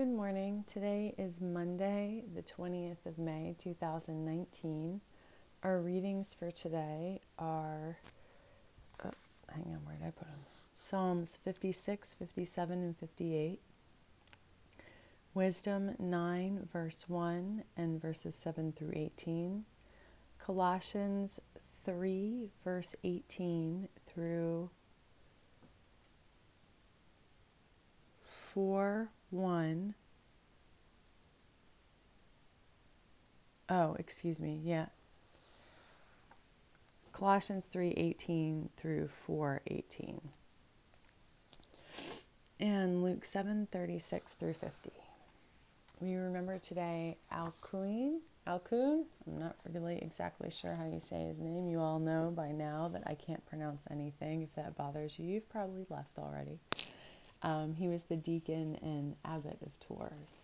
Good morning. Today is Monday, the 20th of May, 2019. Our readings for today are, oh, hang on, where did I put them? Psalms 56, 57, and 58. Wisdom 9, verse 1 and verses 7 through 18. Colossians 3, verse 18 through 4, 1. Oh, excuse me. Yeah. Colossians 3:18 through 4:18. And Luke 7:36 through 50. We remember today Alcuin. Alcuin. I'm not really exactly sure how you say his name. You all know by now that I can't pronounce anything. If that bothers you, you've probably left already. Um, he was the deacon and abbot of Tours.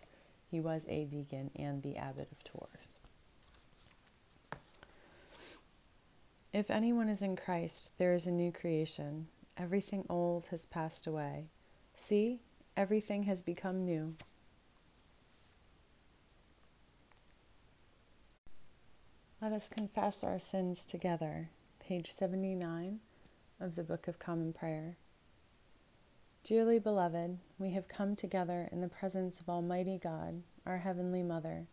He was a deacon and the abbot of Tours. If anyone is in Christ, there is a new creation. Everything old has passed away. See, everything has become new. Let us confess our sins together. Page 79 of the Book of Common Prayer. Dearly beloved, we have come together in the presence of Almighty God, our Heavenly Mother,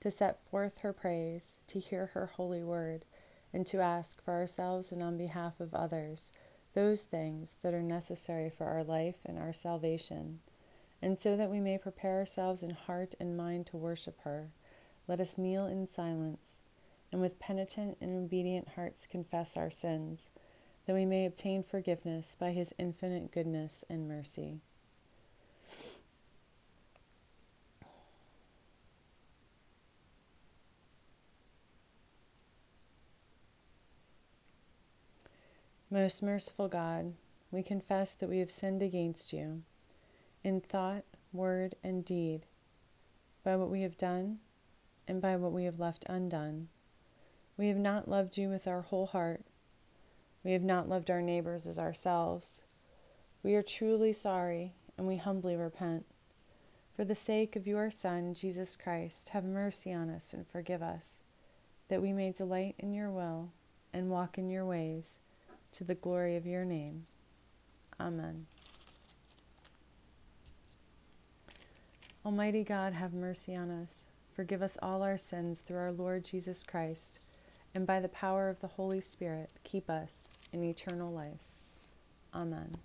to set forth her praise, to hear her holy word, and to ask for ourselves and on behalf of others those things that are necessary for our life and our salvation. And so that we may prepare ourselves in heart and mind to worship her, let us kneel in silence and with penitent and obedient hearts confess our sins, that we may obtain forgiveness by his infinite goodness and mercy. Most merciful God, we confess that we have sinned against you in thought, word, and deed, by what we have done and by what we have left undone. We have not loved you with our whole heart. We have not loved our neighbors as ourselves. We are truly sorry and we humbly repent. For the sake of your Son, Jesus Christ, have mercy on us and forgive us, that we may delight in your will and walk in your ways, to the glory of your name. Amen. Almighty God, have mercy on us. Forgive us all our sins through our Lord Jesus Christ and by the power of the Holy Spirit, keep us in eternal life. Amen.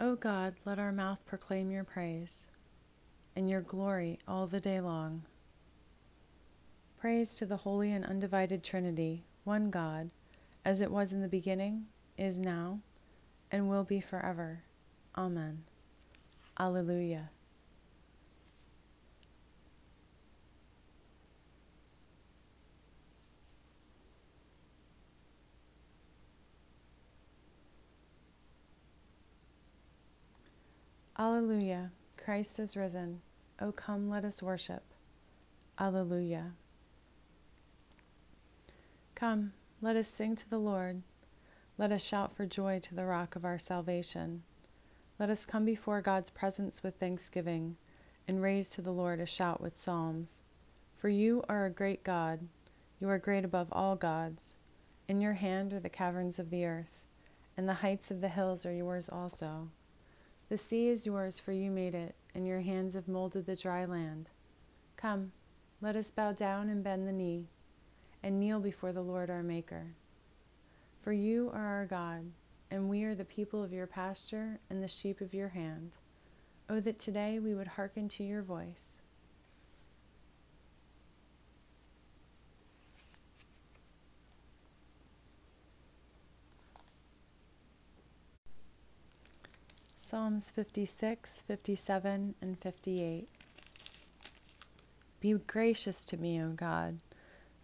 O God, let our mouth proclaim your praise and your glory all the day long. Praise to the holy and undivided Trinity, one God, as it was in the beginning, is now, and will be forever. Amen. Alleluia. Alleluia. Christ is risen. O come, let us worship. Alleluia. Come, let us sing to the Lord. Let us shout for joy to the rock of our salvation. Let us come before God's presence with thanksgiving and raise to the Lord a shout with psalms. For you are a great God. You are great above all gods. In your hand are the caverns of the earth, and the heights of the hills are yours also. The sea is yours, for you made it, and your hands have molded the dry land. Come, let us bow down and bend the knee, and kneel before the Lord our Maker. For you are our God, and we are the people of your pasture and the sheep of your hand. Oh, that today we would hearken to your voice. Psalms 56, 57, and 58. Be gracious to me, O God,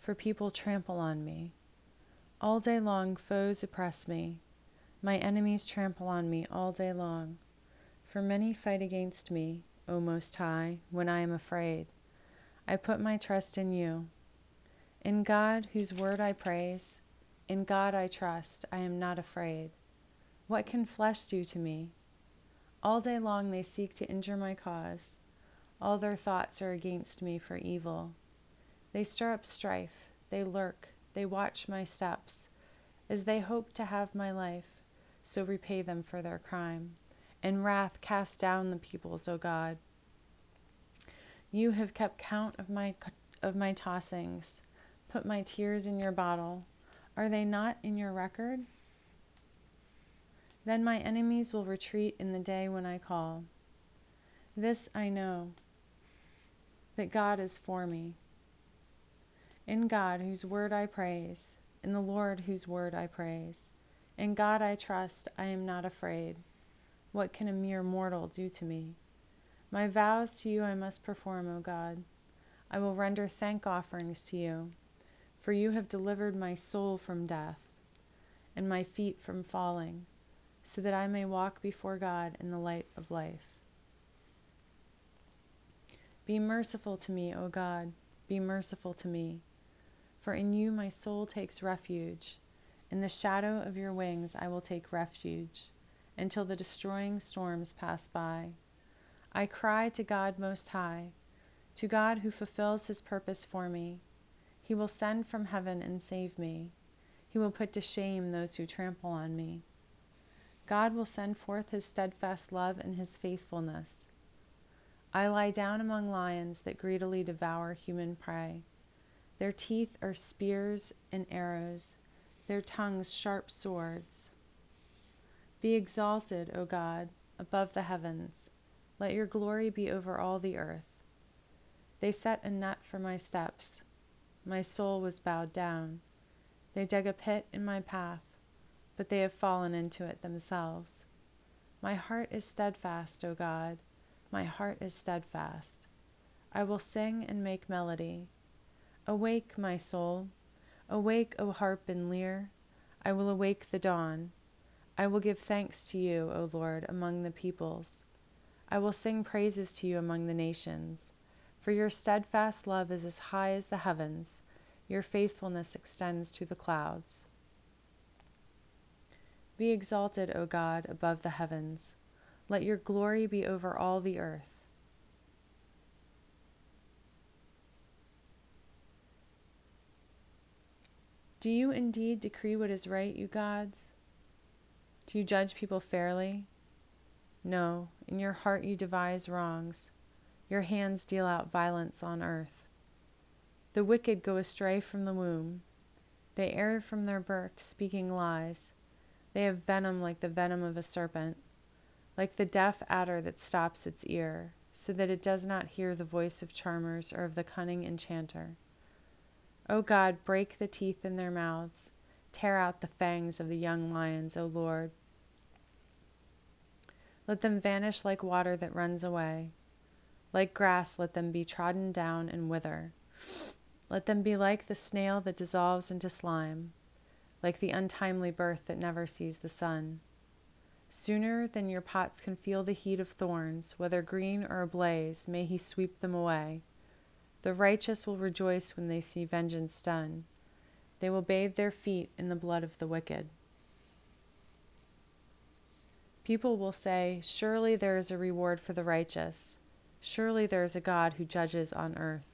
for people trample on me. All day long foes oppress me. My enemies trample on me all day long. For many fight against me, O Most High, when I am afraid. I put my trust in you. In God, whose word I praise, in God I trust, I am not afraid. What can flesh do to me? All day long they seek to injure my cause. All their thoughts are against me for evil. They stir up strife, they lurk, they watch my steps. As they hope to have my life, so repay them for their crime. In wrath cast down the peoples, O God. You have kept count of my of my tossings, put my tears in your bottle. Are they not in your record? Then my enemies will retreat in the day when I call. This I know, that God is for me. In God, whose word I praise, in the Lord, whose word I praise. In God I trust, I am not afraid. What can a mere mortal do to me? My vows to you I must perform, O God. I will render thank offerings to you, for you have delivered my soul from death, and my feet from falling so that I may walk before God in the light of life. Be merciful to me, O God, be merciful to me, for in you my soul takes refuge. In the shadow of your wings I will take refuge, until the destroying storms pass by. I cry to God Most High, to God who fulfills his purpose for me. He will send from heaven and save me. He will put to shame those who trample on me. God will send forth his steadfast love and his faithfulness. I lie down among lions that greedily devour human prey. Their teeth are spears and arrows, their tongues sharp swords. Be exalted, O God, above the heavens. Let your glory be over all the earth. They set a net for my steps. My soul was bowed down. They dug a pit in my path but they have fallen into it themselves. My heart is steadfast, O God, my heart is steadfast. I will sing and make melody. Awake, my soul. Awake, O harp and lyre. I will awake the dawn. I will give thanks to you, O Lord, among the peoples. I will sing praises to you among the nations. For your steadfast love is as high as the heavens, your faithfulness extends to the clouds. Be exalted, O God, above the heavens. Let your glory be over all the earth. Do you indeed decree what is right, you gods? Do you judge people fairly? No, in your heart you devise wrongs. Your hands deal out violence on earth. The wicked go astray from the womb. They err from their birth, speaking lies. They have venom like the venom of a serpent, like the deaf adder that stops its ear, so that it does not hear the voice of charmers or of the cunning enchanter. O God, break the teeth in their mouths, tear out the fangs of the young lions, O Lord. Let them vanish like water that runs away. Like grass, let them be trodden down and wither. Let them be like the snail that dissolves into slime like the untimely birth that never sees the sun. Sooner than your pots can feel the heat of thorns, whether green or ablaze, may he sweep them away. The righteous will rejoice when they see vengeance done. They will bathe their feet in the blood of the wicked. People will say, Surely there is a reward for the righteous. Surely there is a God who judges on earth.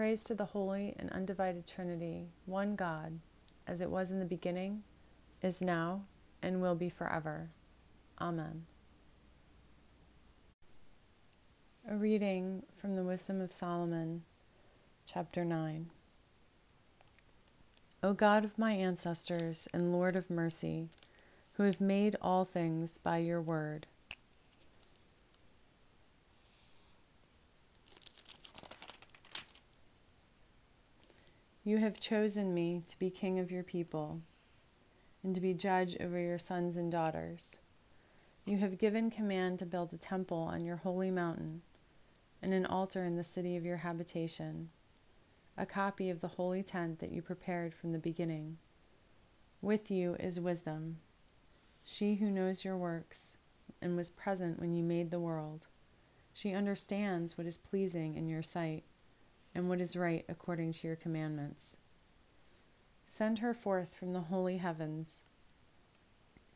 Praise to the Holy and Undivided Trinity, one God, as it was in the beginning, is now, and will be forever. Amen. A reading from the Wisdom of Solomon, chapter 9. O God of my ancestors and Lord of mercy, who have made all things by your word, You have chosen me to be king of your people, and to be judge over your sons and daughters. You have given command to build a temple on your holy mountain, and an altar in the city of your habitation, a copy of the holy tent that you prepared from the beginning. With you is wisdom, she who knows your works, and was present when you made the world. She understands what is pleasing in your sight and what is right according to your commandments. Send her forth from the holy heavens,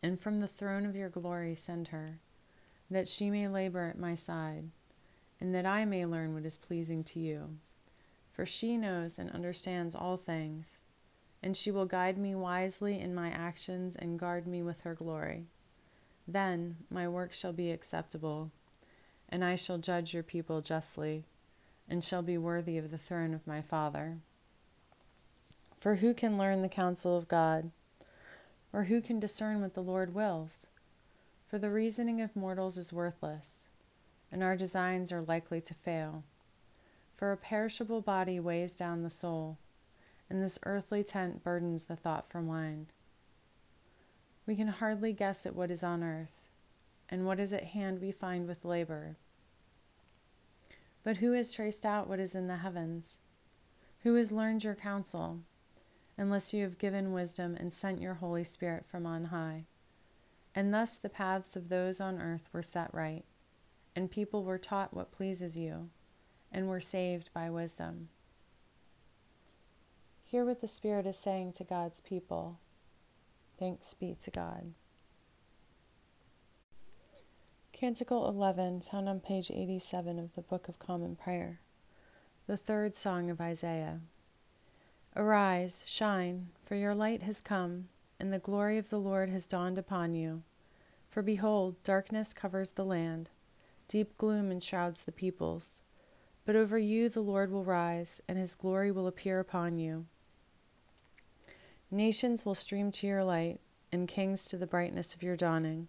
and from the throne of your glory send her, that she may labor at my side, and that I may learn what is pleasing to you. For she knows and understands all things, and she will guide me wisely in my actions and guard me with her glory. Then my work shall be acceptable, and I shall judge your people justly, and shall be worthy of the throne of my Father. For who can learn the counsel of God? Or who can discern what the Lord wills? For the reasoning of mortals is worthless, and our designs are likely to fail. For a perishable body weighs down the soul, and this earthly tent burdens the thoughtful mind. We can hardly guess at what is on earth, and what is at hand we find with labor. But who has traced out what is in the heavens? Who has learned your counsel? unless you have given wisdom and sent your Holy Spirit from on high. And thus the paths of those on earth were set right, and people were taught what pleases you, and were saved by wisdom. Hear what the Spirit is saying to God's people. Thanks be to God. Canticle 11, found on page 87 of the Book of Common Prayer. The third song of Isaiah. Arise, shine, for your light has come, and the glory of the Lord has dawned upon you. For behold, darkness covers the land, deep gloom enshrouds the peoples. But over you the Lord will rise, and his glory will appear upon you. Nations will stream to your light, and kings to the brightness of your dawning.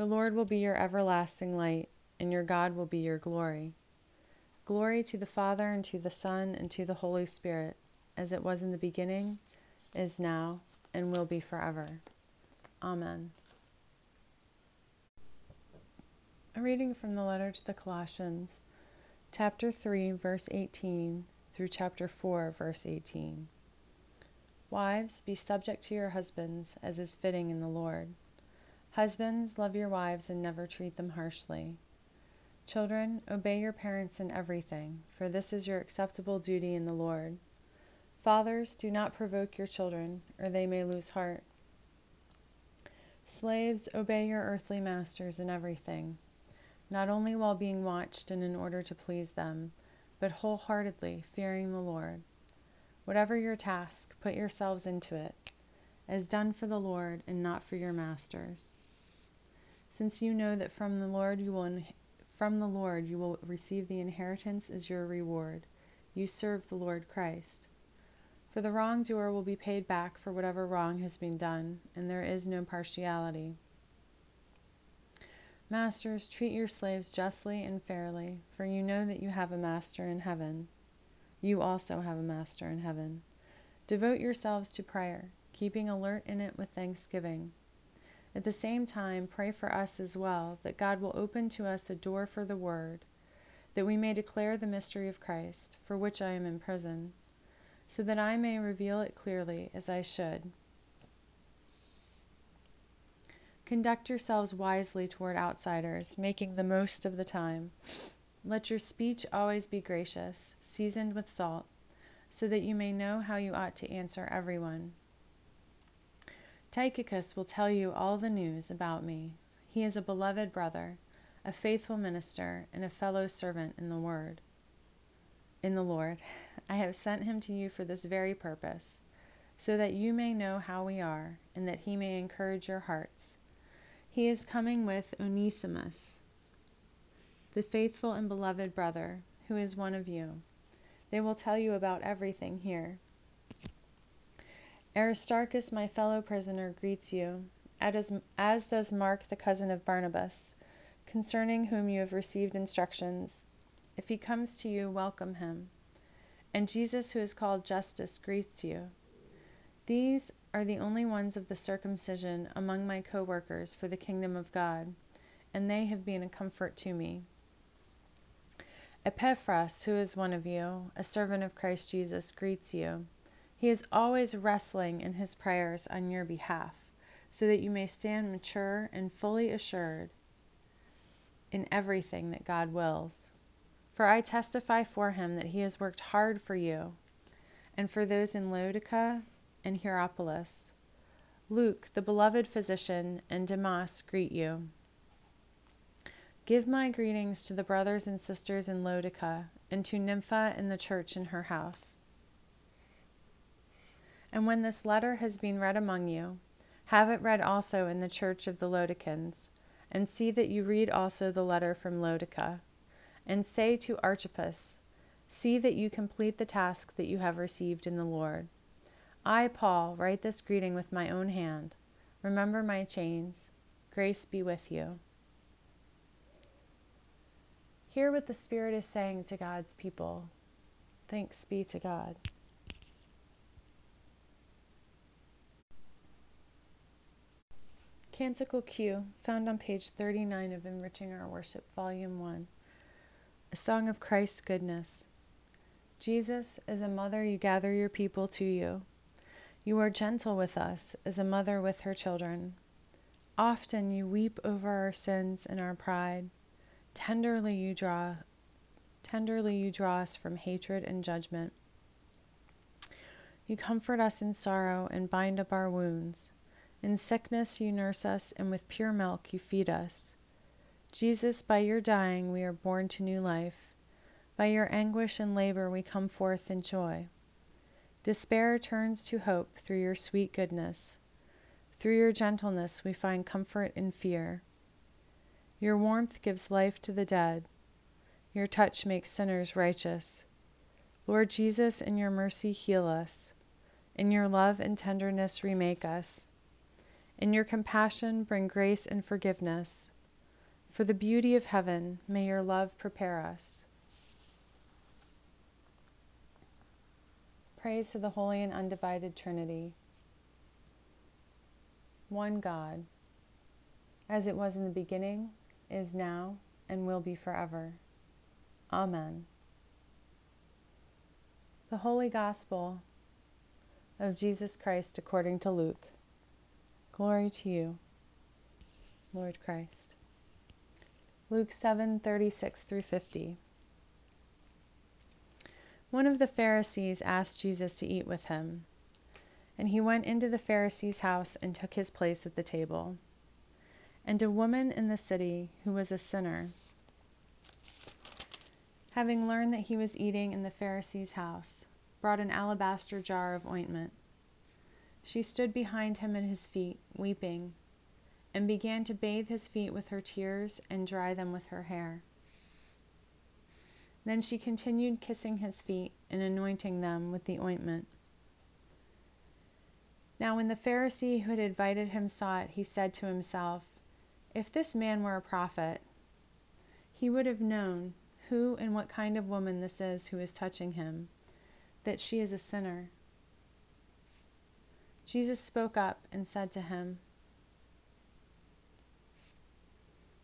The Lord will be your everlasting light, and your God will be your glory. Glory to the Father, and to the Son, and to the Holy Spirit, as it was in the beginning, is now, and will be forever. Amen. A reading from the letter to the Colossians, chapter 3, verse 18 through chapter 4, verse 18. Wives, be subject to your husbands, as is fitting in the Lord. Husbands, love your wives and never treat them harshly. Children, obey your parents in everything, for this is your acceptable duty in the Lord. Fathers, do not provoke your children, or they may lose heart. Slaves, obey your earthly masters in everything, not only while being watched and in order to please them, but wholeheartedly, fearing the Lord. Whatever your task, put yourselves into it, as done for the Lord and not for your masters. Since you know that from the Lord you will from the Lord you will receive the inheritance as your reward. You serve the Lord Christ. For the wrongdoer will be paid back for whatever wrong has been done, and there is no partiality. Masters, treat your slaves justly and fairly, for you know that you have a master in heaven. You also have a master in heaven. Devote yourselves to prayer, keeping alert in it with thanksgiving. At the same time, pray for us as well, that God will open to us a door for the word, that we may declare the mystery of Christ, for which I am in prison, so that I may reveal it clearly as I should. Conduct yourselves wisely toward outsiders, making the most of the time. Let your speech always be gracious, seasoned with salt, so that you may know how you ought to answer everyone. Tychicus will tell you all the news about me. He is a beloved brother, a faithful minister, and a fellow servant in the word. In the Lord, I have sent him to you for this very purpose, so that you may know how we are, and that he may encourage your hearts. He is coming with Onesimus, the faithful and beloved brother, who is one of you. They will tell you about everything here. Aristarchus, my fellow prisoner, greets you, as does Mark, the cousin of Barnabas, concerning whom you have received instructions. If he comes to you, welcome him. And Jesus, who is called Justus, greets you. These are the only ones of the circumcision among my co workers for the kingdom of God, and they have been a comfort to me. Epaphras, who is one of you, a servant of Christ Jesus, greets you. He is always wrestling in his prayers on your behalf, so that you may stand mature and fully assured in everything that God wills. For I testify for him that he has worked hard for you and for those in Laodicea and Hierapolis. Luke, the beloved physician, and Demas greet you. Give my greetings to the brothers and sisters in Laodicea, and to Nympha in the church in her house. And when this letter has been read among you, have it read also in the church of the Laodiceans, and see that you read also the letter from Laodicea. And say to Archippus, See that you complete the task that you have received in the Lord. I, Paul, write this greeting with my own hand. Remember my chains. Grace be with you. Hear what the Spirit is saying to God's people. Thanks be to God. Canticle Q, found on page 39 of Enriching Our Worship, Volume 1. A Song of Christ's Goodness. Jesus, as a mother, you gather your people to you. You are gentle with us, as a mother with her children. Often you weep over our sins and our pride. Tenderly you draw tenderly you draw us from hatred and judgment. You comfort us in sorrow and bind up our wounds. In sickness you nurse us, and with pure milk you feed us. Jesus, by your dying we are born to new life. By your anguish and labor we come forth in joy. Despair turns to hope through your sweet goodness. Through your gentleness we find comfort in fear. Your warmth gives life to the dead. Your touch makes sinners righteous. Lord Jesus, in your mercy heal us. In your love and tenderness remake us. In your compassion bring grace and forgiveness. For the beauty of heaven, may your love prepare us. Praise to the Holy and Undivided Trinity. One God, as it was in the beginning, is now, and will be forever. Amen. The Holy Gospel of Jesus Christ according to Luke. Glory to you, Lord Christ. Luke 7:36 through 50. One of the Pharisees asked Jesus to eat with him, and he went into the Pharisee's house and took his place at the table. And a woman in the city, who was a sinner, having learned that he was eating in the Pharisee's house, brought an alabaster jar of ointment. She stood behind him at his feet, weeping, and began to bathe his feet with her tears and dry them with her hair. Then she continued kissing his feet and anointing them with the ointment. Now, when the Pharisee who had invited him saw it, he said to himself, if this man were a prophet, he would have known who and what kind of woman this is who is touching him, that she is a sinner. Jesus spoke up and said to him,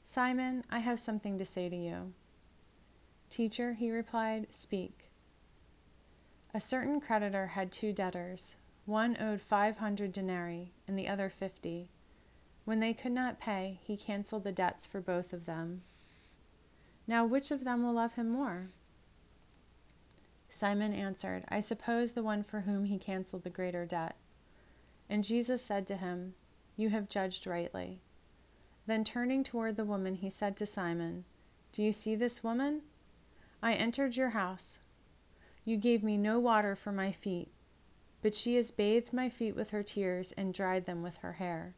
Simon, I have something to say to you. Teacher, he replied, speak. A certain creditor had two debtors. One owed five hundred denarii, and the other fifty. When they could not pay, he canceled the debts for both of them. Now, which of them will love him more? Simon answered, I suppose the one for whom he canceled the greater debt. And Jesus said to him, You have judged rightly. Then turning toward the woman, he said to Simon, Do you see this woman? I entered your house. You gave me no water for my feet, but she has bathed my feet with her tears and dried them with her hair.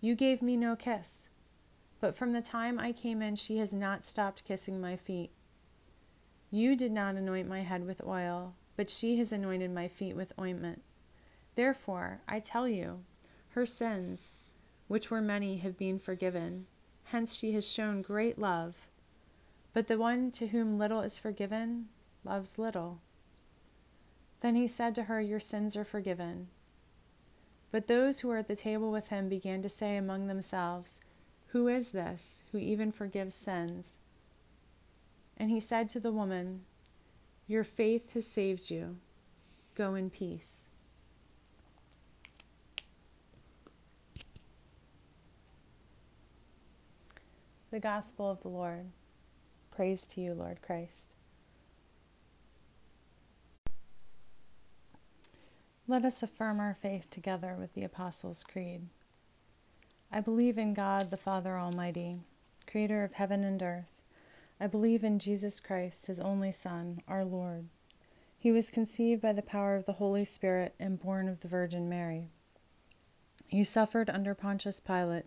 You gave me no kiss, but from the time I came in she has not stopped kissing my feet. You did not anoint my head with oil, but she has anointed my feet with ointment. Therefore, I tell you, her sins, which were many, have been forgiven. Hence she has shown great love. But the one to whom little is forgiven loves little. Then he said to her, Your sins are forgiven. But those who were at the table with him began to say among themselves, Who is this who even forgives sins? And he said to the woman, Your faith has saved you. Go in peace. The Gospel of the Lord. Praise to you, Lord Christ. Let us affirm our faith together with the Apostles' Creed. I believe in God, the Father Almighty, creator of heaven and earth. I believe in Jesus Christ, his only Son, our Lord. He was conceived by the power of the Holy Spirit and born of the Virgin Mary. He suffered under Pontius Pilate,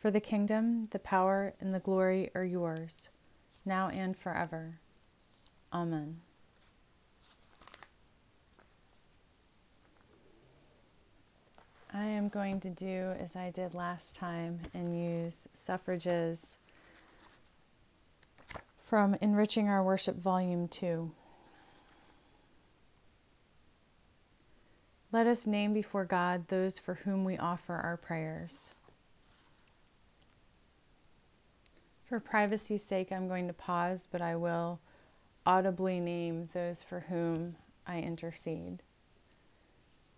For the kingdom, the power, and the glory are yours, now and forever. Amen. I am going to do as I did last time and use suffrages from Enriching Our Worship, Volume 2. Let us name before God those for whom we offer our prayers. For privacy's sake, I'm going to pause, but I will audibly name those for whom I intercede.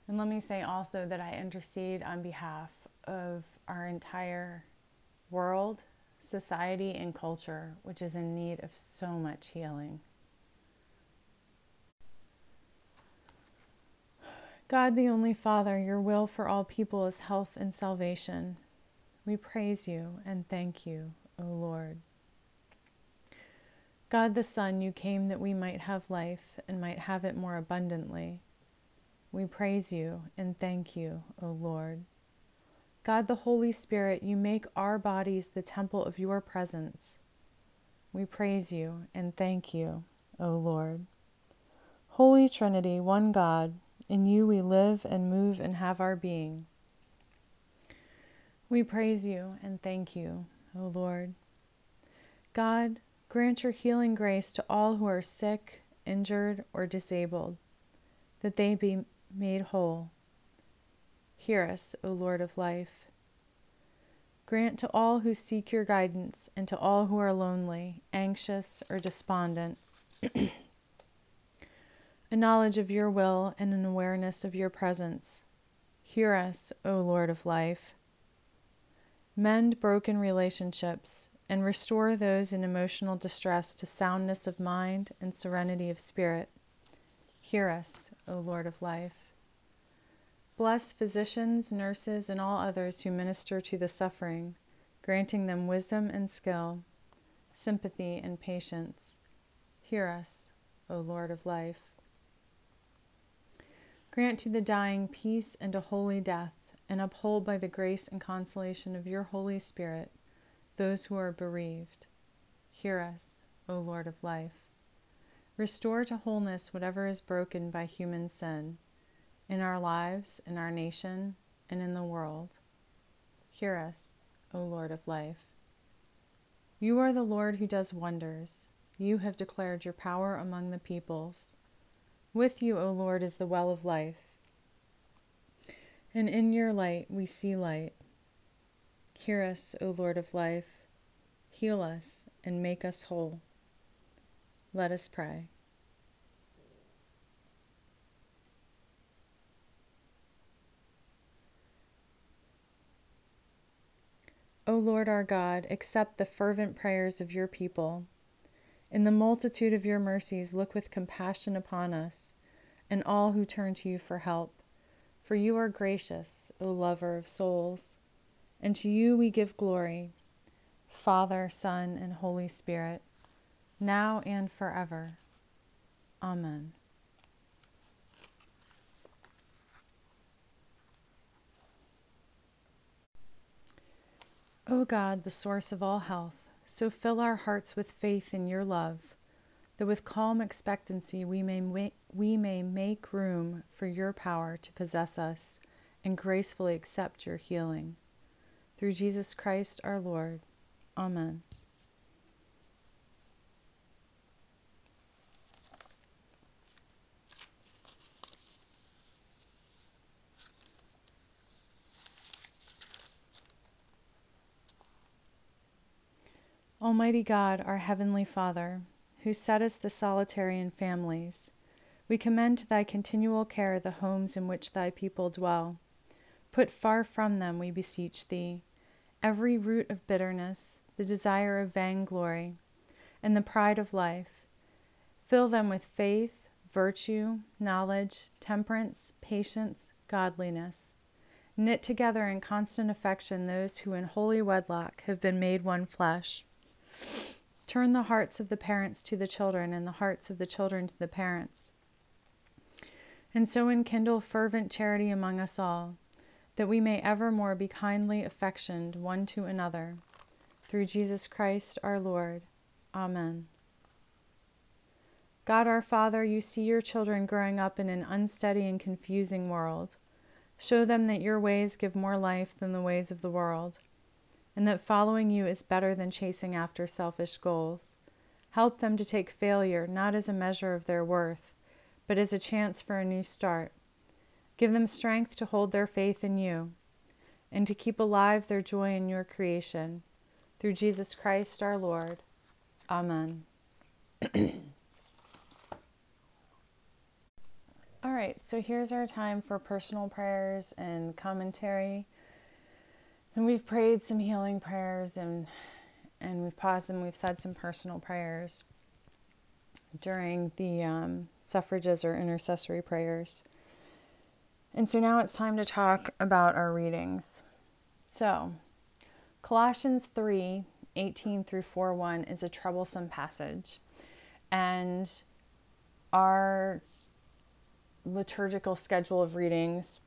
And let me say also that I intercede on behalf of our entire world, society, and culture, which is in need of so much healing. God, the only Father, your will for all people is health and salvation. We praise you and thank you O Lord. God the Son, you came that we might have life and might have it more abundantly. We praise you and thank you, O Lord. God the Holy Spirit, you make our bodies the temple of your presence. We praise you and thank you, O Lord. Holy Trinity, one God, in you we live and move and have our being. We praise you and thank you, O Lord. God, grant your healing grace to all who are sick, injured, or disabled, that they be made whole. Hear us, O Lord of life. Grant to all who seek your guidance and to all who are lonely, anxious, or despondent a knowledge of your will and an awareness of your presence. Hear us, O Lord of life. Mend broken relationships and restore those in emotional distress to soundness of mind and serenity of spirit. Hear us, O Lord of life. Bless physicians, nurses, and all others who minister to the suffering, granting them wisdom and skill, sympathy and patience. Hear us, O Lord of life. Grant to the dying peace and a holy death and uphold by the grace and consolation of your Holy Spirit those who are bereaved. Hear us, O Lord of life. Restore to wholeness whatever is broken by human sin, in our lives, in our nation, and in the world. Hear us, O Lord of life. You are the Lord who does wonders. You have declared your power among the peoples. With you, O Lord, is the well of life and in your light we see light. Hear us, O Lord of life, heal us, and make us whole. Let us pray. O Lord our God, accept the fervent prayers of your people. In the multitude of your mercies, look with compassion upon us and all who turn to you for help. For you are gracious, O lover of souls. And to you we give glory, Father, Son, and Holy Spirit, now and forever. Amen. O God, the source of all health, so fill our hearts with faith in your love, that with calm expectancy we may, ma- we may make room for your power to possess us and gracefully accept your healing. Through Jesus Christ our Lord. Amen. Almighty God, our Heavenly Father, who set us the solitary in families, we commend to thy continual care the homes in which thy people dwell. Put far from them, we beseech thee, every root of bitterness, the desire of vainglory, and the pride of life. Fill them with faith, virtue, knowledge, temperance, patience, godliness. Knit together in constant affection those who in holy wedlock have been made one flesh. Turn the hearts of the parents to the children, and the hearts of the children to the parents. And so enkindle fervent charity among us all, that we may evermore be kindly affectioned one to another. Through Jesus Christ our Lord. Amen. God our Father, you see your children growing up in an unsteady and confusing world. Show them that your ways give more life than the ways of the world and that following you is better than chasing after selfish goals. Help them to take failure not as a measure of their worth, but as a chance for a new start. Give them strength to hold their faith in you and to keep alive their joy in your creation. Through Jesus Christ our Lord. Amen. All right, so here's our time for personal prayers and commentary. And we've prayed some healing prayers and and we've paused and we've said some personal prayers during the um, suffrages or intercessory prayers. And so now it's time to talk about our readings. So, Colossians 3 18 through 4 1 is a troublesome passage. And our liturgical schedule of readings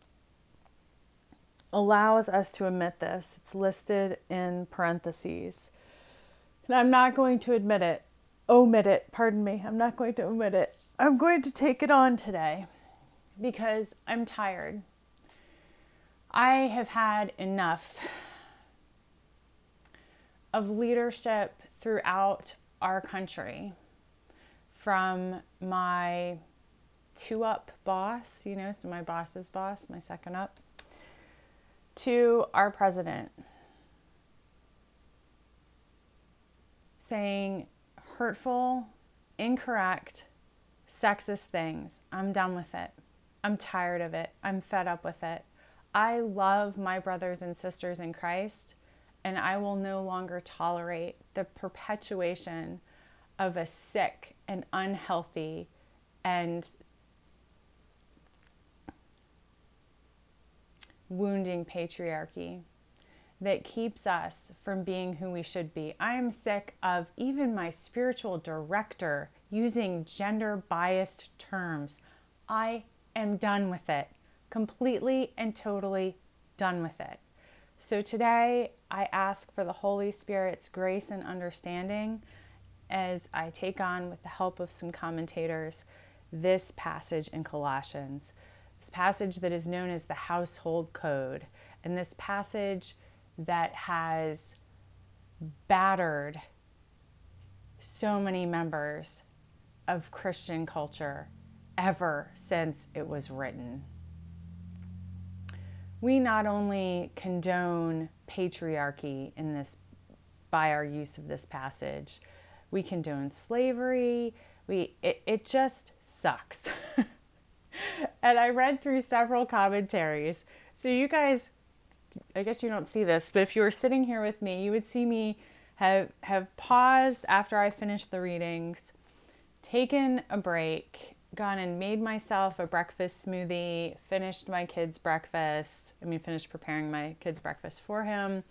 allows us to omit this. It's listed in parentheses. And I'm not going to admit it, omit it, pardon me. I'm not going to omit it. I'm going to take it on today because I'm tired. I have had enough of leadership throughout our country from my two up boss, you know, so my boss's boss, my second up, to our president saying hurtful, incorrect, sexist things. I'm done with it. I'm tired of it. I'm fed up with it. I love my brothers and sisters in Christ, and I will no longer tolerate the perpetuation of a sick and unhealthy and wounding patriarchy that keeps us from being who we should be. I am sick of even my spiritual director using gender biased terms. I am done with it. Completely and totally done with it. So today I ask for the Holy Spirit's grace and understanding as I take on, with the help of some commentators, this passage in Colossians this passage that is known as the household code, and this passage that has battered so many members of Christian culture ever since it was written. We not only condone patriarchy in this by our use of this passage, we condone slavery. We it, it just sucks. and I read through several commentaries. So you guys I guess you don't see this, but if you were sitting here with me, you would see me have have paused after I finished the readings, taken a break, gone and made myself a breakfast smoothie, finished my kids' breakfast. I mean, finished preparing my kids' breakfast for him,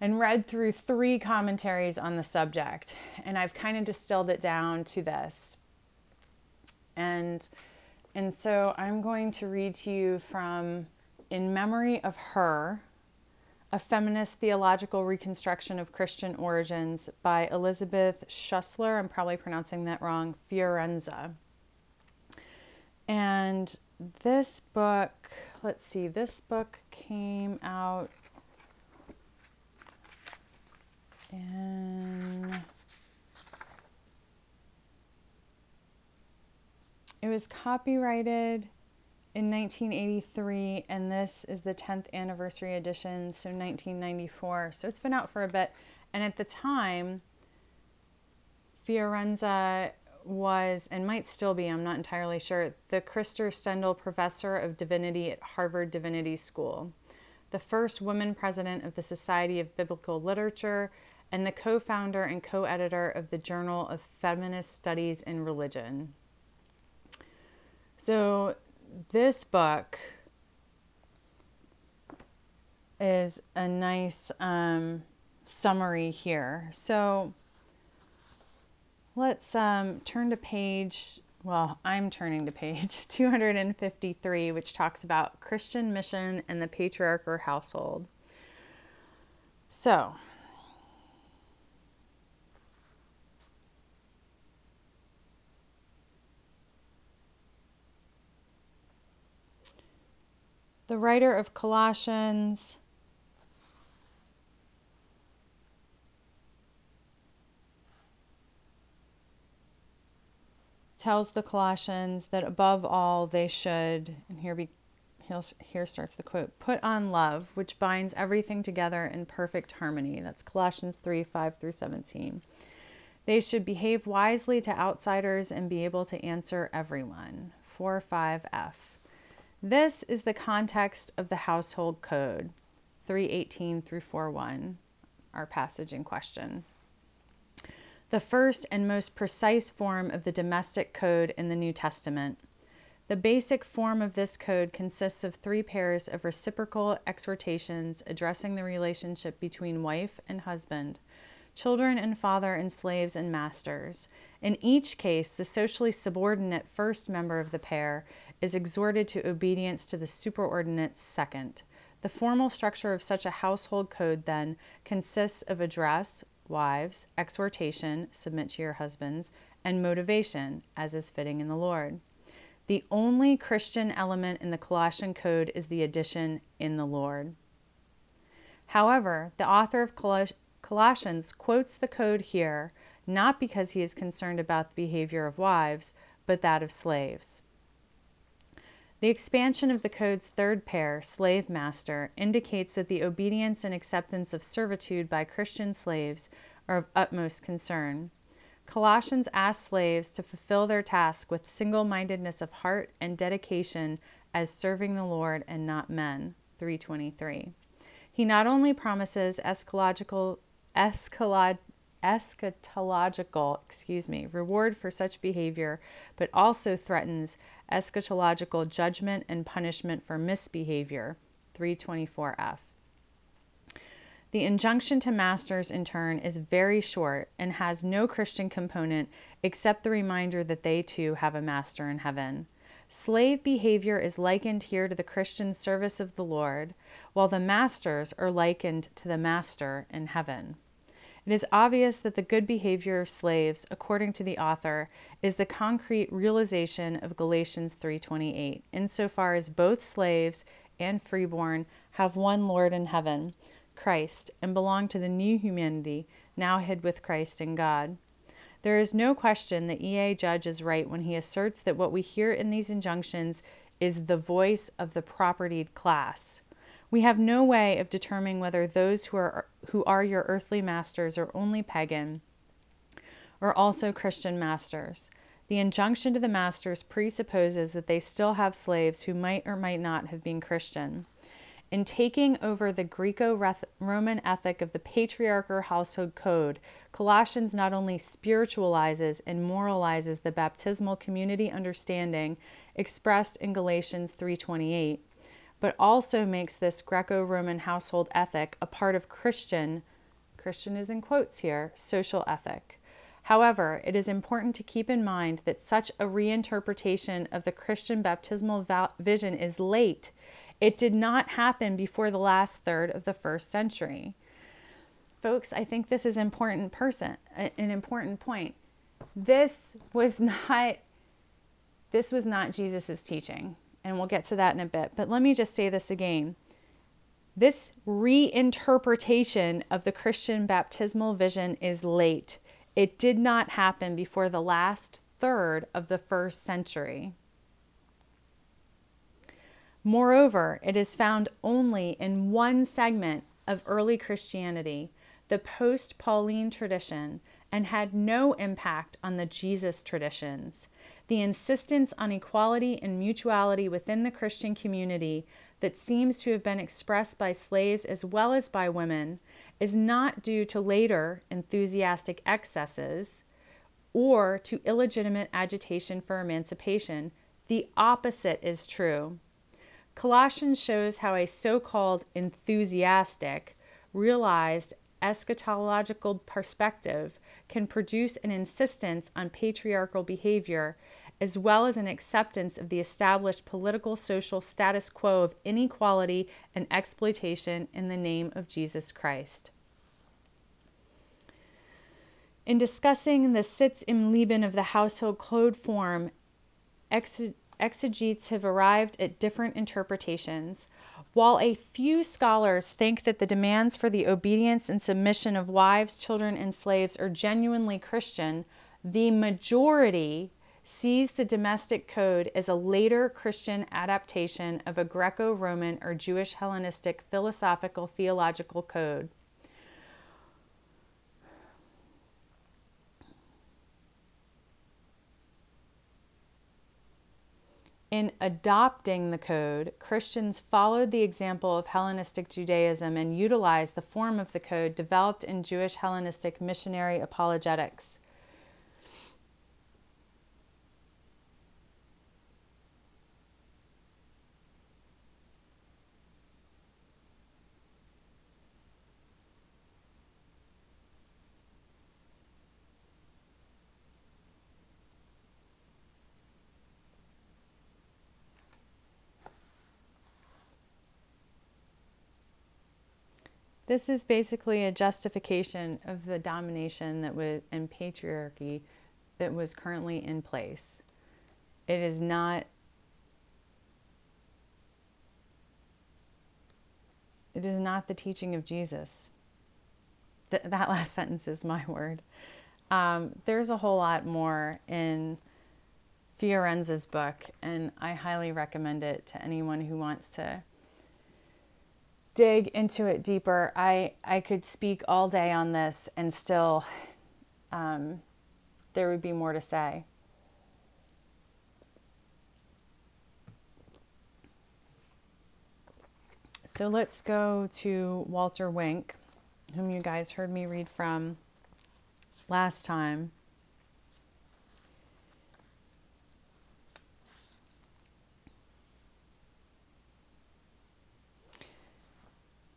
and read through three commentaries on the subject. And I've kind of distilled it down to this. And and so I'm going to read to you from In Memory of Her, a feminist theological reconstruction of Christian origins by Elizabeth Schussler. I'm probably pronouncing that wrong, Fiorenza. And this book, let's see, this book came out in it was copyrighted in 1983, and this is the 10th anniversary edition, so 1994. So it's been out for a bit. And at the time, Fiorenza was, and might still be, I'm not entirely sure, the Krister Stendahl Professor of Divinity at Harvard Divinity School, the first woman president of the Society of Biblical Literature, and the co founder and co editor of the Journal of Feminist Studies in Religion. So this book is a nice um, summary here. So let's um, turn to page, well, I'm turning to page 253, which talks about Christian mission and the patriarchal household. So, the writer of Colossians tells the Colossians that above all they should, and here, be, here starts the quote, put on love, which binds everything together in perfect harmony. That's Colossians 3 5 through 17. They should behave wisely to outsiders and be able to answer everyone. 4 5f. This is the context of the household code, 318 through 41, our passage in question. The first and most precise form of the domestic code in the New Testament. The basic form of this code consists of three pairs of reciprocal exhortations addressing the relationship between wife and husband, children and father, and slaves and masters. In each case, the socially subordinate first member of the pair is exhorted to obedience to the superordinate second. The formal structure of such a household code, then, consists of address, wives, exhortation, submit to your husbands, and motivation, as is fitting in the Lord. The only Christian element in the Colossian code is the addition in the Lord. However, the author of Colossians quotes the code here not because he is concerned about the behavior of wives, but that of slaves. The expansion of the code's third pair, slave master, indicates that the obedience and acceptance of servitude by Christian slaves are of utmost concern. Colossians asks slaves to fulfill their task with single mindedness of heart and dedication as serving the Lord and not men. 323. He not only promises eschatological, eschatological eschatological, excuse me, reward for such behavior, but also threatens eschatological judgment and punishment for misbehavior. 324f. The injunction to masters, in turn, is very short and has no Christian component except the reminder that they too have a master in heaven. Slave behavior is likened here to the Christian service of the Lord, while the masters are likened to the master in heaven. It is obvious that the good behavior of slaves, according to the author, is the concrete realization of Galatians 3:28, insofar as both slaves and freeborn have one Lord in heaven, Christ, and belong to the new humanity now hid with Christ in God. There is no question that E.A. Judge is right when he asserts that what we hear in these injunctions is the voice of the propertied class. We have no way of determining whether those who are, who are your earthly masters are only pagan or also Christian masters. The injunction to the masters presupposes that they still have slaves who might or might not have been Christian. In taking over the Greco Roman ethic of the patriarchal household code, Colossians not only spiritualizes and moralizes the baptismal community understanding expressed in Galatians 3:28, but also makes this Greco-Roman household ethic a part of Christian Christian is in quotes here, social ethic. However, it is important to keep in mind that such a reinterpretation of the Christian baptismal vision is late it did not happen before the last third of the first century. Folks, I think this is important person, an important point. This was not this was not Jesus' teaching, and we'll get to that in a bit. But let me just say this again. This reinterpretation of the Christian baptismal vision is late. It did not happen before the last third of the first century. Moreover, it is found only in one segment of early Christianity, the post Pauline tradition, and had no impact on the Jesus traditions. The insistence on equality and mutuality within the Christian community that seems to have been expressed by slaves as well as by women is not due to later enthusiastic excesses or to illegitimate agitation for emancipation. The opposite is true. Colossians shows how a so called enthusiastic, realized eschatological perspective can produce an insistence on patriarchal behavior as well as an acceptance of the established political social status quo of inequality and exploitation in the name of Jesus Christ. In discussing the Sitz im Leben of the household code form, exegetes have arrived at different interpretations. While a few scholars think that the demands for the obedience and submission of wives, children, and slaves are genuinely Christian, the majority sees the domestic code as a later Christian adaptation of a Greco Roman or Jewish Hellenistic philosophical theological code. In adopting the code, Christians followed the example of Hellenistic Judaism and utilized the form of the code developed in Jewish Hellenistic missionary apologetics. This is basically a justification of the domination that was and patriarchy that was currently in place. It is not it is not the teaching of Jesus. Th- that last sentence is my word. Um, there's a whole lot more in Fiorenza's book, and I highly recommend it to anyone who wants to dig into it deeper, I, I could speak all day on this and still um, there would be more to say. So let's go to Walter Wink, whom you guys heard me read from last time.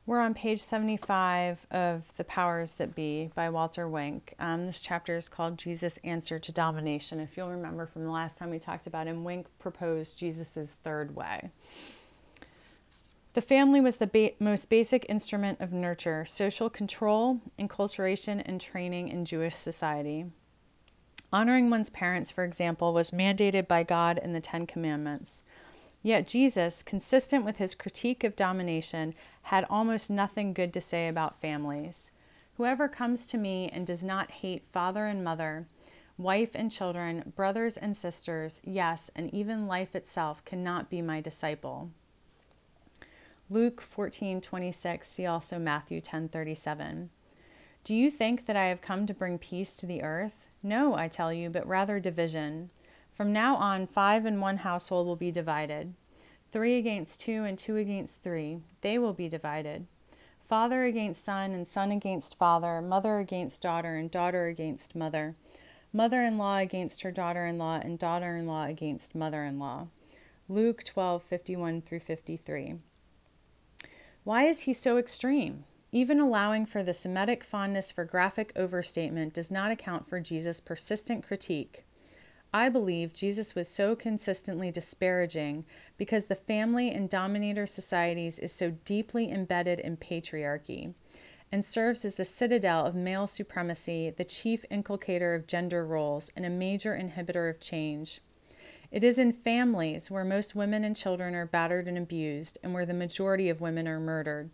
We're on page 75 of The Powers That Be by Walter Wink. Um, this chapter is called Jesus' Answer to Domination. If you'll remember from the last time we talked about him, Wink proposed Jesus' third way. The family was the ba- most basic instrument of nurture, social control, enculturation, and training in Jewish society. Honoring one's parents, for example, was mandated by God in the Ten Commandments. Yet Jesus, consistent with his critique of domination, had almost nothing good to say about families. Whoever comes to me and does not hate father and mother, wife and children, brothers and sisters, yes, and even life itself, cannot be my disciple. Luke 14:26, see also Matthew 10:37. Do you think that I have come to bring peace to the earth? No, I tell you, but rather division. From now on, five in one household will be divided three against two, and two against three. They will be divided. Father against son, and son against father, mother against daughter, and daughter against mother, mother in law against her daughter in law, and daughter in law against mother in law. Luke 12 51 through 53. Why is he so extreme? Even allowing for the Semitic fondness for graphic overstatement does not account for Jesus' persistent critique. I believe Jesus was so consistently disparaging because the family in dominator societies is so deeply embedded in patriarchy and serves as the citadel of male supremacy, the chief inculcator of gender roles, and a major inhibitor of change. It is in families where most women and children are battered and abused, and where the majority of women are murdered.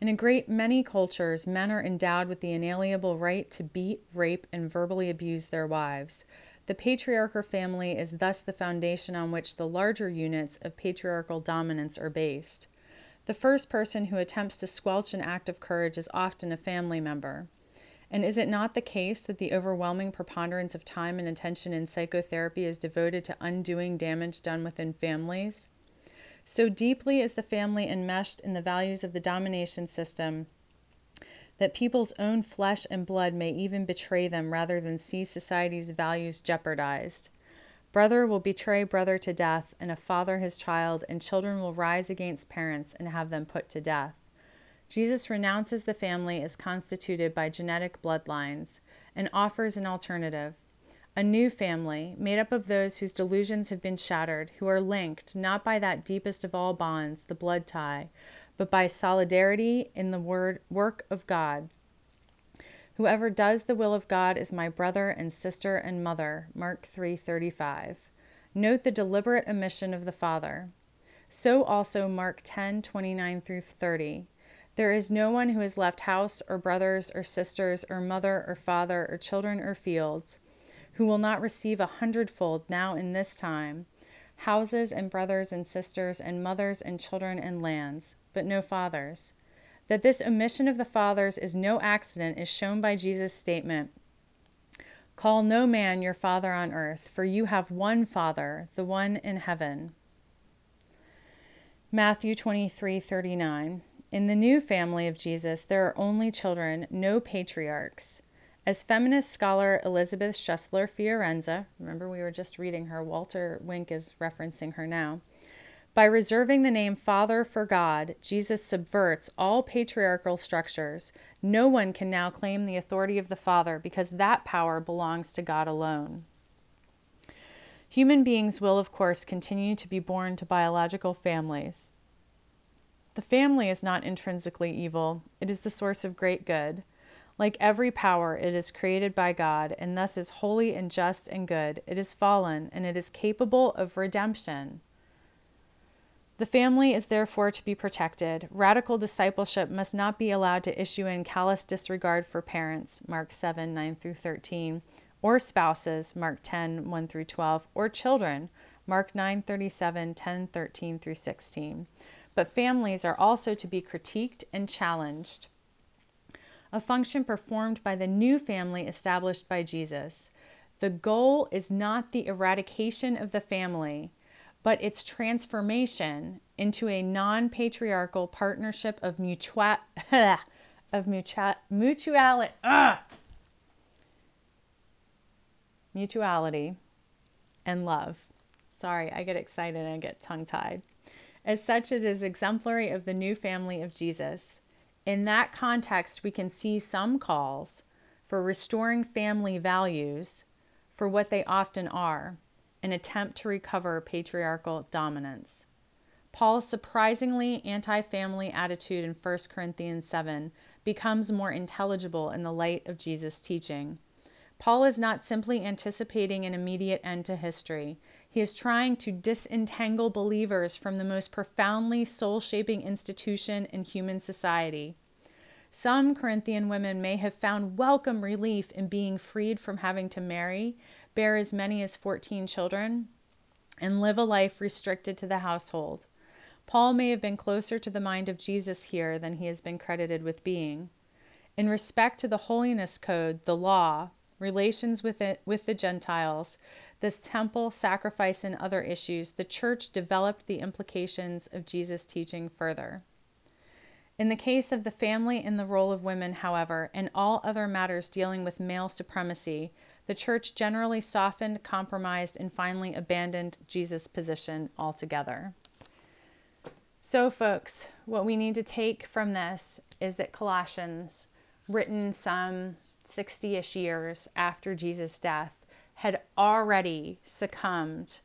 In a great many cultures, men are endowed with the inalienable right to beat, rape, and verbally abuse their wives. The patriarchal family is thus the foundation on which the larger units of patriarchal dominance are based. The first person who attempts to squelch an act of courage is often a family member. And is it not the case that the overwhelming preponderance of time and attention in psychotherapy is devoted to undoing damage done within families? So deeply is the family enmeshed in the values of the domination system that people's own flesh and blood may even betray them rather than see society's values jeopardized. Brother will betray brother to death, and a father his child, and children will rise against parents and have them put to death. Jesus renounces the family as constituted by genetic bloodlines and offers an alternative a new family, made up of those whose delusions have been shattered, who are linked, not by that deepest of all bonds, the blood tie, but by solidarity in the word, work of God. Whoever does the will of God is my brother and sister and mother. Mark 3:35. Note the deliberate omission of the father. So also Mark 10:29 through 30. There is no one who has left house or brothers or sisters or mother or father or children or fields who will not receive a hundredfold now in this time houses and brothers and sisters and mothers and children and lands but no fathers. That this omission of the fathers is no accident is shown by Jesus' statement Call no man your father on earth, for you have one Father, the one in heaven. Matthew 23:39 In the new family of Jesus there are only children, no patriarchs. As feminist scholar Elizabeth Schussler Fiorenza, remember we were just reading her, Walter Wink is referencing her now, by reserving the name Father for God, Jesus subverts all patriarchal structures. No one can now claim the authority of the Father because that power belongs to God alone. Human beings will, of course, continue to be born to biological families. The family is not intrinsically evil, it is the source of great good. Like every power, it is created by God, and thus is holy and just and good. It is fallen, and it is capable of redemption. The family is therefore to be protected. Radical discipleship must not be allowed to issue in callous disregard for parents, Mark 7 9 through 13, or spouses, Mark 10 1 through 12, or children, Mark 9 37 10 13 through 16. But families are also to be critiqued and challenged. A function performed by the new family established by Jesus. The goal is not the eradication of the family but its transformation into a non-patriarchal partnership of of mutua- mutuality uh, mutuality and love. Sorry, I get excited and I get tongue-tied. As such, it is exemplary of the new family of Jesus. In that context, we can see some calls for restoring family values for what they often are an attempt to recover patriarchal dominance. Paul's surprisingly anti family attitude in 1 Corinthians 7 becomes more intelligible in the light of Jesus' teaching. Paul is not simply anticipating an immediate end to history. He is trying to disentangle believers from the most profoundly soul shaping institution in human society. Some Corinthian women may have found welcome relief in being freed from having to marry bear as many as 14 children, and live a life restricted to the household. Paul may have been closer to the mind of Jesus here than he has been credited with being. In respect to the holiness code, the law, relations with it with the Gentiles, this temple, sacrifice, and other issues, the church developed the implications of Jesus' teaching further. In the case of the family and the role of women, however, and all other matters dealing with male supremacy, the church generally softened, compromised, and finally abandoned Jesus' position altogether. So, folks, what we need to take from this is that Colossians, written some 60 ish years after Jesus' death, had already succumbed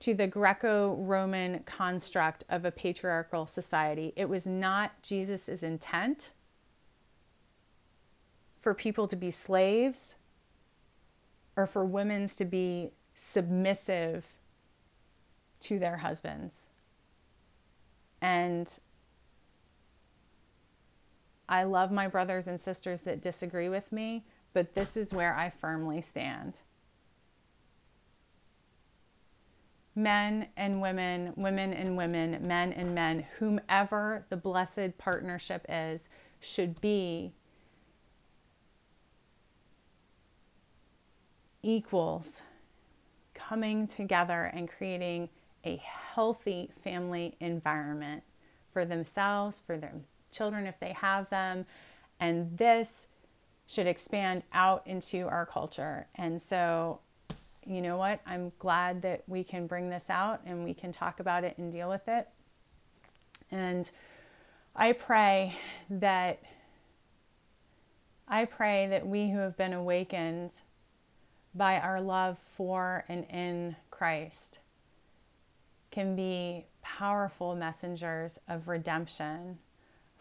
to the Greco Roman construct of a patriarchal society. It was not Jesus' intent for people to be slaves or for women to be submissive to their husbands. And I love my brothers and sisters that disagree with me, but this is where I firmly stand. Men and women, women and women, men and men, whomever the blessed partnership is, should be equals coming together and creating a healthy family environment for themselves, for their children if they have them. And this should expand out into our culture. And so, you know what? I'm glad that we can bring this out and we can talk about it and deal with it. And I pray that I pray that we who have been awakened by our love for and in Christ can be powerful messengers of redemption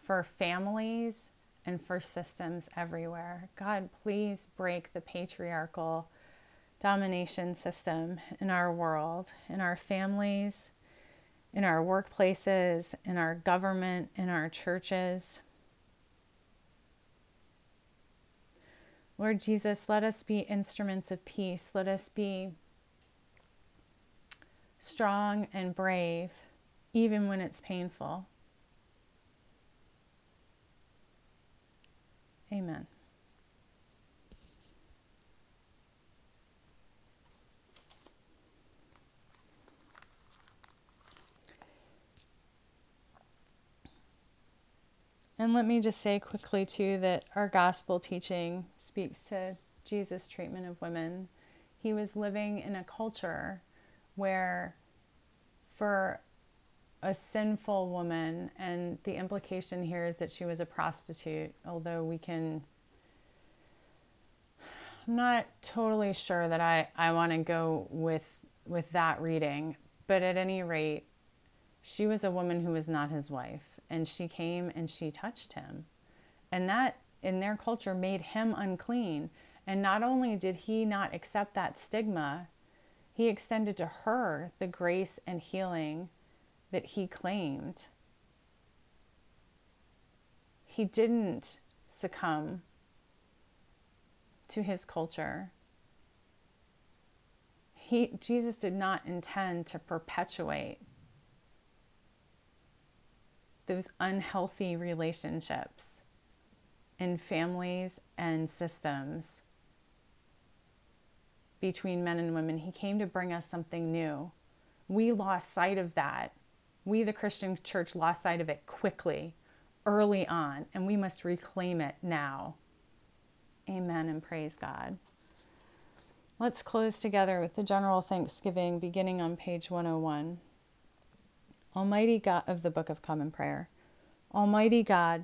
for families and for systems everywhere. God, please break the patriarchal domination system in our world, in our families, in our workplaces, in our government, in our churches. Lord Jesus, let us be instruments of peace. Let us be strong and brave, even when it's painful. Amen. And let me just say quickly, too, that our gospel teaching speaks to Jesus' treatment of women. He was living in a culture where, for a sinful woman, and the implication here is that she was a prostitute, although we can. I'm not totally sure that I, I want to go with with that reading, but at any rate, she was a woman who was not his wife, and she came and she touched him. And that in their culture made him unclean. And not only did he not accept that stigma, he extended to her the grace and healing that he claimed. He didn't succumb to his culture. He, Jesus did not intend to perpetuate those unhealthy relationships in families and systems between men and women. He came to bring us something new. We lost sight of that we, the Christian church, lost sight of it quickly, early on, and we must reclaim it now. Amen and praise God. Let's close together with the general thanksgiving beginning on page 101. Almighty God of the Book of Common Prayer, Almighty God,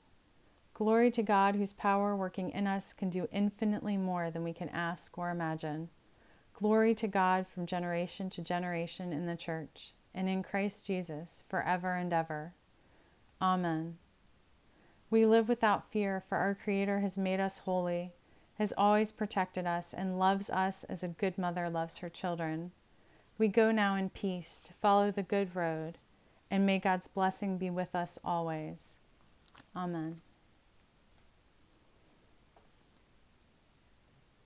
Glory to God, whose power working in us can do infinitely more than we can ask or imagine. Glory to God from generation to generation in the Church and in Christ Jesus forever and ever. Amen. We live without fear, for our Creator has made us holy, has always protected us, and loves us as a good mother loves her children. We go now in peace to follow the good road and may God's blessing be with us always. Amen.